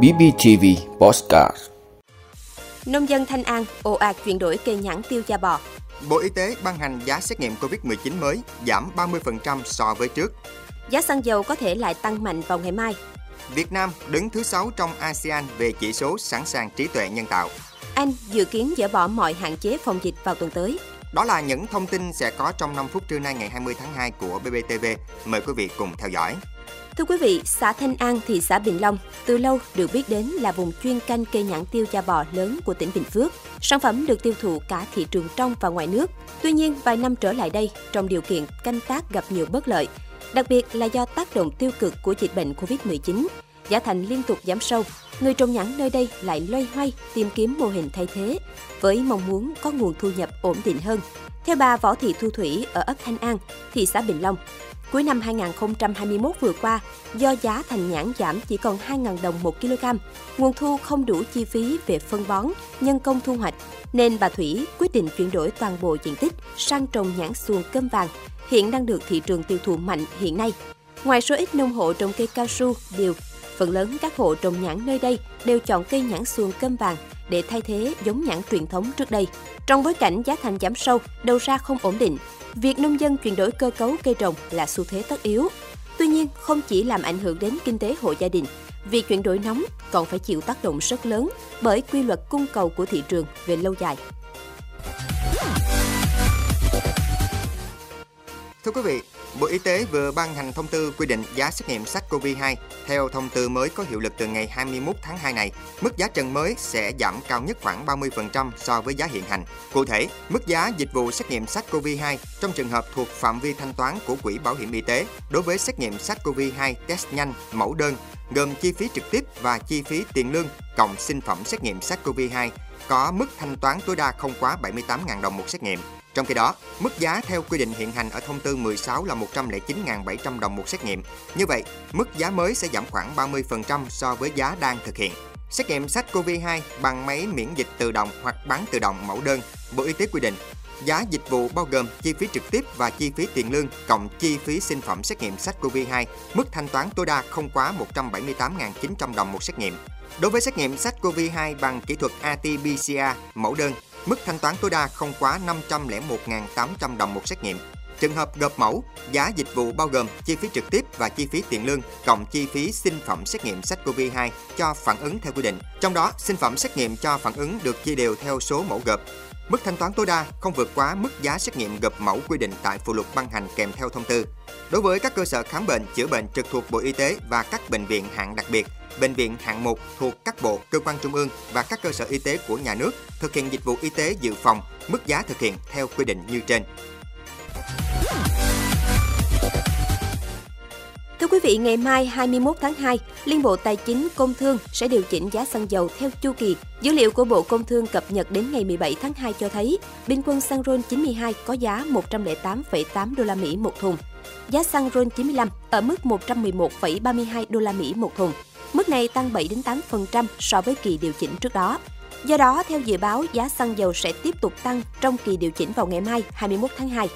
BBTV Postcard Nông dân Thanh An ồ ạt chuyển đổi cây nhãn tiêu da bò. Bộ Y tế ban hành giá xét nghiệm COVID-19 mới giảm 30% so với trước. Giá xăng dầu có thể lại tăng mạnh vào ngày mai. Việt Nam đứng thứ 6 trong ASEAN về chỉ số sẵn sàng trí tuệ nhân tạo. Anh dự kiến dỡ bỏ mọi hạn chế phòng dịch vào tuần tới. Đó là những thông tin sẽ có trong 5 phút trưa nay ngày 20 tháng 2 của BBTV. Mời quý vị cùng theo dõi. Thưa quý vị, xã Thanh An, thị xã Bình Long từ lâu được biết đến là vùng chuyên canh cây nhãn tiêu da bò lớn của tỉnh Bình Phước. Sản phẩm được tiêu thụ cả thị trường trong và ngoài nước. Tuy nhiên, vài năm trở lại đây, trong điều kiện canh tác gặp nhiều bất lợi, đặc biệt là do tác động tiêu cực của dịch bệnh Covid-19, giá thành liên tục giảm sâu, người trồng nhãn nơi đây lại loay hoay tìm kiếm mô hình thay thế với mong muốn có nguồn thu nhập ổn định hơn. Theo bà Võ Thị Thu Thủy ở ấp Thanh An, thị xã Bình Long, Cuối năm 2021 vừa qua, do giá thành nhãn giảm chỉ còn 2.000 đồng 1 kg, nguồn thu không đủ chi phí về phân bón, nhân công thu hoạch, nên bà Thủy quyết định chuyển đổi toàn bộ diện tích sang trồng nhãn xuồng cơm vàng, hiện đang được thị trường tiêu thụ mạnh hiện nay. Ngoài số ít nông hộ trồng cây cao su, điều, phần lớn các hộ trồng nhãn nơi đây đều chọn cây nhãn xuồng cơm vàng để thay thế giống nhãn truyền thống trước đây. Trong bối cảnh giá thành giảm sâu, đầu ra không ổn định, việc nông dân chuyển đổi cơ cấu cây trồng là xu thế tất yếu. Tuy nhiên, không chỉ làm ảnh hưởng đến kinh tế hộ gia đình, việc chuyển đổi nóng còn phải chịu tác động rất lớn bởi quy luật cung cầu của thị trường về lâu dài. Thưa quý vị, Bộ Y tế vừa ban hành thông tư quy định giá xét nghiệm SARS-CoV-2. Theo thông tư mới có hiệu lực từ ngày 21 tháng 2 này, mức giá trần mới sẽ giảm cao nhất khoảng 30% so với giá hiện hành. Cụ thể, mức giá dịch vụ xét nghiệm SARS-CoV-2 trong trường hợp thuộc phạm vi thanh toán của Quỹ Bảo hiểm Y tế đối với xét nghiệm SARS-CoV-2 test nhanh mẫu đơn gồm chi phí trực tiếp và chi phí tiền lương cộng sinh phẩm xét nghiệm SARS-CoV-2 có mức thanh toán tối đa không quá 78.000 đồng một xét nghiệm. Trong khi đó, mức giá theo quy định hiện hành ở thông tư 16 là 109.700 đồng một xét nghiệm. Như vậy, mức giá mới sẽ giảm khoảng 30% so với giá đang thực hiện. Xét nghiệm SARS-CoV-2 bằng máy miễn dịch tự động hoặc bán tự động mẫu đơn, Bộ Y tế quy định Giá dịch vụ bao gồm chi phí trực tiếp và chi phí tiền lương cộng chi phí sinh phẩm xét nghiệm SARS-CoV-2, mức thanh toán tối đa không quá 178.900 đồng một xét nghiệm. Đối với xét nghiệm SARS-CoV-2 bằng kỹ thuật RT-PCR mẫu đơn, mức thanh toán tối đa không quá 501.800 đồng một xét nghiệm. Trường hợp gộp mẫu, giá dịch vụ bao gồm chi phí trực tiếp và chi phí tiền lương cộng chi phí sinh phẩm xét nghiệm SARS-CoV-2 cho phản ứng theo quy định. Trong đó, sinh phẩm xét nghiệm cho phản ứng được chia đều theo số mẫu gộp. Mức thanh toán tối đa không vượt quá mức giá xét nghiệm gộp mẫu quy định tại phụ lục ban hành kèm theo thông tư. Đối với các cơ sở khám bệnh, chữa bệnh trực thuộc Bộ Y tế và các bệnh viện hạng đặc biệt, bệnh viện hạng 1 thuộc các bộ, cơ quan trung ương và các cơ sở y tế của nhà nước thực hiện dịch vụ y tế dự phòng, mức giá thực hiện theo quy định như trên. Quý vị, ngày mai 21 tháng 2, Liên Bộ Tài chính Công Thương sẽ điều chỉnh giá xăng dầu theo chu kỳ. Dữ liệu của Bộ Công Thương cập nhật đến ngày 17 tháng 2 cho thấy, bình quân xăng RON 92 có giá 108,8 đô la Mỹ một thùng. Giá xăng RON 95 ở mức 111,32 đô la Mỹ một thùng. Mức này tăng 7 đến 8% so với kỳ điều chỉnh trước đó. Do đó, theo dự báo, giá xăng dầu sẽ tiếp tục tăng trong kỳ điều chỉnh vào ngày mai 21 tháng 2.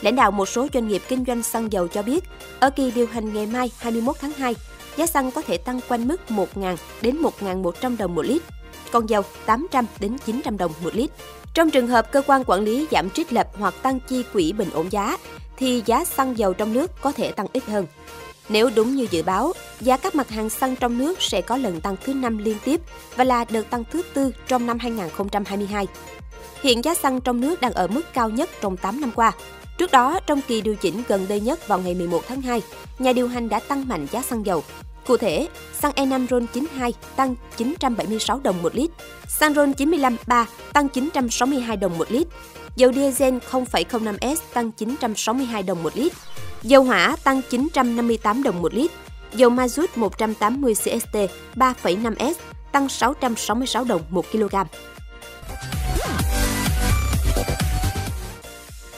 Lãnh đạo một số doanh nghiệp kinh doanh xăng dầu cho biết, ở kỳ điều hành ngày mai 21 tháng 2, giá xăng có thể tăng quanh mức 1.000 đến 1.100 đồng một lít, còn dầu 800 đến 900 đồng một lít. Trong trường hợp cơ quan quản lý giảm trích lập hoặc tăng chi quỹ bình ổn giá, thì giá xăng dầu trong nước có thể tăng ít hơn. Nếu đúng như dự báo, giá các mặt hàng xăng trong nước sẽ có lần tăng thứ năm liên tiếp và là đợt tăng thứ tư trong năm 2022. Hiện giá xăng trong nước đang ở mức cao nhất trong 8 năm qua. Trước đó, trong kỳ điều chỉnh gần đây nhất vào ngày 11 tháng 2, nhà điều hành đã tăng mạnh giá xăng dầu. Cụ thể, xăng E5 RON 92 tăng 976 đồng một lít, xăng RON 95 3 tăng 962 đồng một lít, dầu diesel 0,05S tăng 962 đồng một lít, dầu hỏa tăng 958 đồng một lít, dầu ma rút 180 CST 3,5S tăng 666 đồng một kg.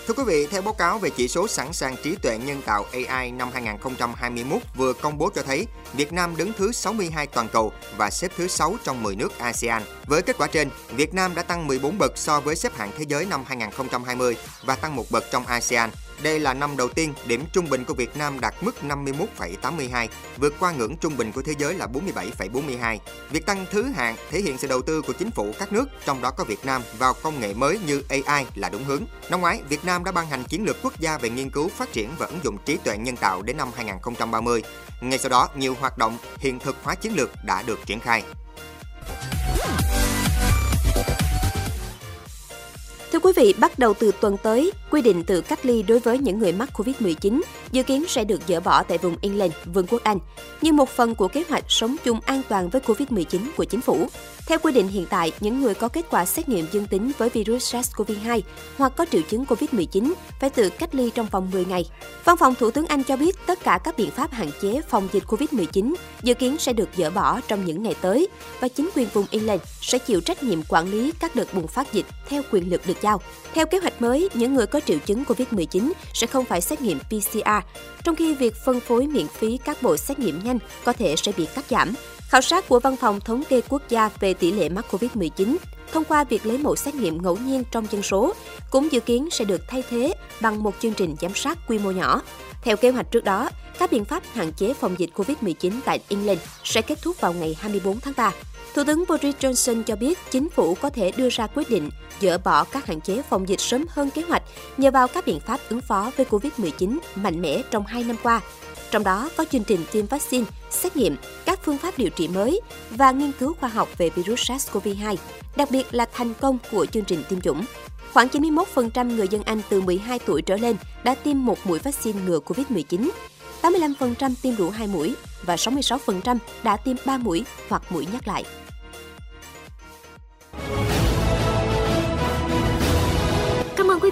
Thưa quý vị, theo báo cáo về chỉ số sẵn sàng trí tuệ nhân tạo AI năm 2021 vừa công bố cho thấy Việt Nam đứng thứ 62 toàn cầu và xếp thứ 6 trong 10 nước ASEAN. Với kết quả trên, Việt Nam đã tăng 14 bậc so với xếp hạng thế giới năm 2020 và tăng một bậc trong ASEAN. Đây là năm đầu tiên điểm trung bình của Việt Nam đạt mức 51,82, vượt qua ngưỡng trung bình của thế giới là 47,42. Việc tăng thứ hạng thể hiện sự đầu tư của chính phủ các nước, trong đó có Việt Nam, vào công nghệ mới như AI là đúng hướng. Năm ngoái, Việt Nam đã ban hành chiến lược quốc gia về nghiên cứu, phát triển và ứng dụng trí tuệ nhân tạo đến năm 2030. Ngay sau đó, nhiều hoạt động hiện thực hóa chiến lược đã được triển khai. Thưa quý vị, bắt đầu từ tuần tới, quy định tự cách ly đối với những người mắc Covid-19 dự kiến sẽ được dỡ bỏ tại vùng England, Vương quốc Anh, như một phần của kế hoạch sống chung an toàn với Covid-19 của chính phủ. Theo quy định hiện tại, những người có kết quả xét nghiệm dương tính với virus SARS-CoV-2 hoặc có triệu chứng COVID-19 phải tự cách ly trong vòng 10 ngày. Văn phòng Thủ tướng Anh cho biết tất cả các biện pháp hạn chế phòng dịch COVID-19 dự kiến sẽ được dỡ bỏ trong những ngày tới và chính quyền vùng England sẽ chịu trách nhiệm quản lý các đợt bùng phát dịch theo quyền lực được giao. Theo kế hoạch mới, những người có triệu chứng COVID-19 sẽ không phải xét nghiệm PCR, trong khi việc phân phối miễn phí các bộ xét nghiệm nhanh có thể sẽ bị cắt giảm. Khảo sát của Văn phòng Thống kê Quốc gia về tỷ lệ mắc COVID-19 thông qua việc lấy mẫu xét nghiệm ngẫu nhiên trong dân số cũng dự kiến sẽ được thay thế bằng một chương trình giám sát quy mô nhỏ. Theo kế hoạch trước đó, các biện pháp hạn chế phòng dịch COVID-19 tại England sẽ kết thúc vào ngày 24 tháng 3. Thủ tướng Boris Johnson cho biết chính phủ có thể đưa ra quyết định dỡ bỏ các hạn chế phòng dịch sớm hơn kế hoạch nhờ vào các biện pháp ứng phó với COVID-19 mạnh mẽ trong hai năm qua. Trong đó có chương trình tiêm vaccine, xét nghiệm, các phương pháp điều trị mới và nghiên cứu khoa học về virus SARS-CoV-2, đặc biệt là thành công của chương trình tiêm chủng. Khoảng 91% người dân Anh từ 12 tuổi trở lên đã tiêm một mũi vaccine ngừa COVID-19, 85% tiêm đủ 2 mũi và 66% đã tiêm 3 mũi hoặc mũi nhắc lại.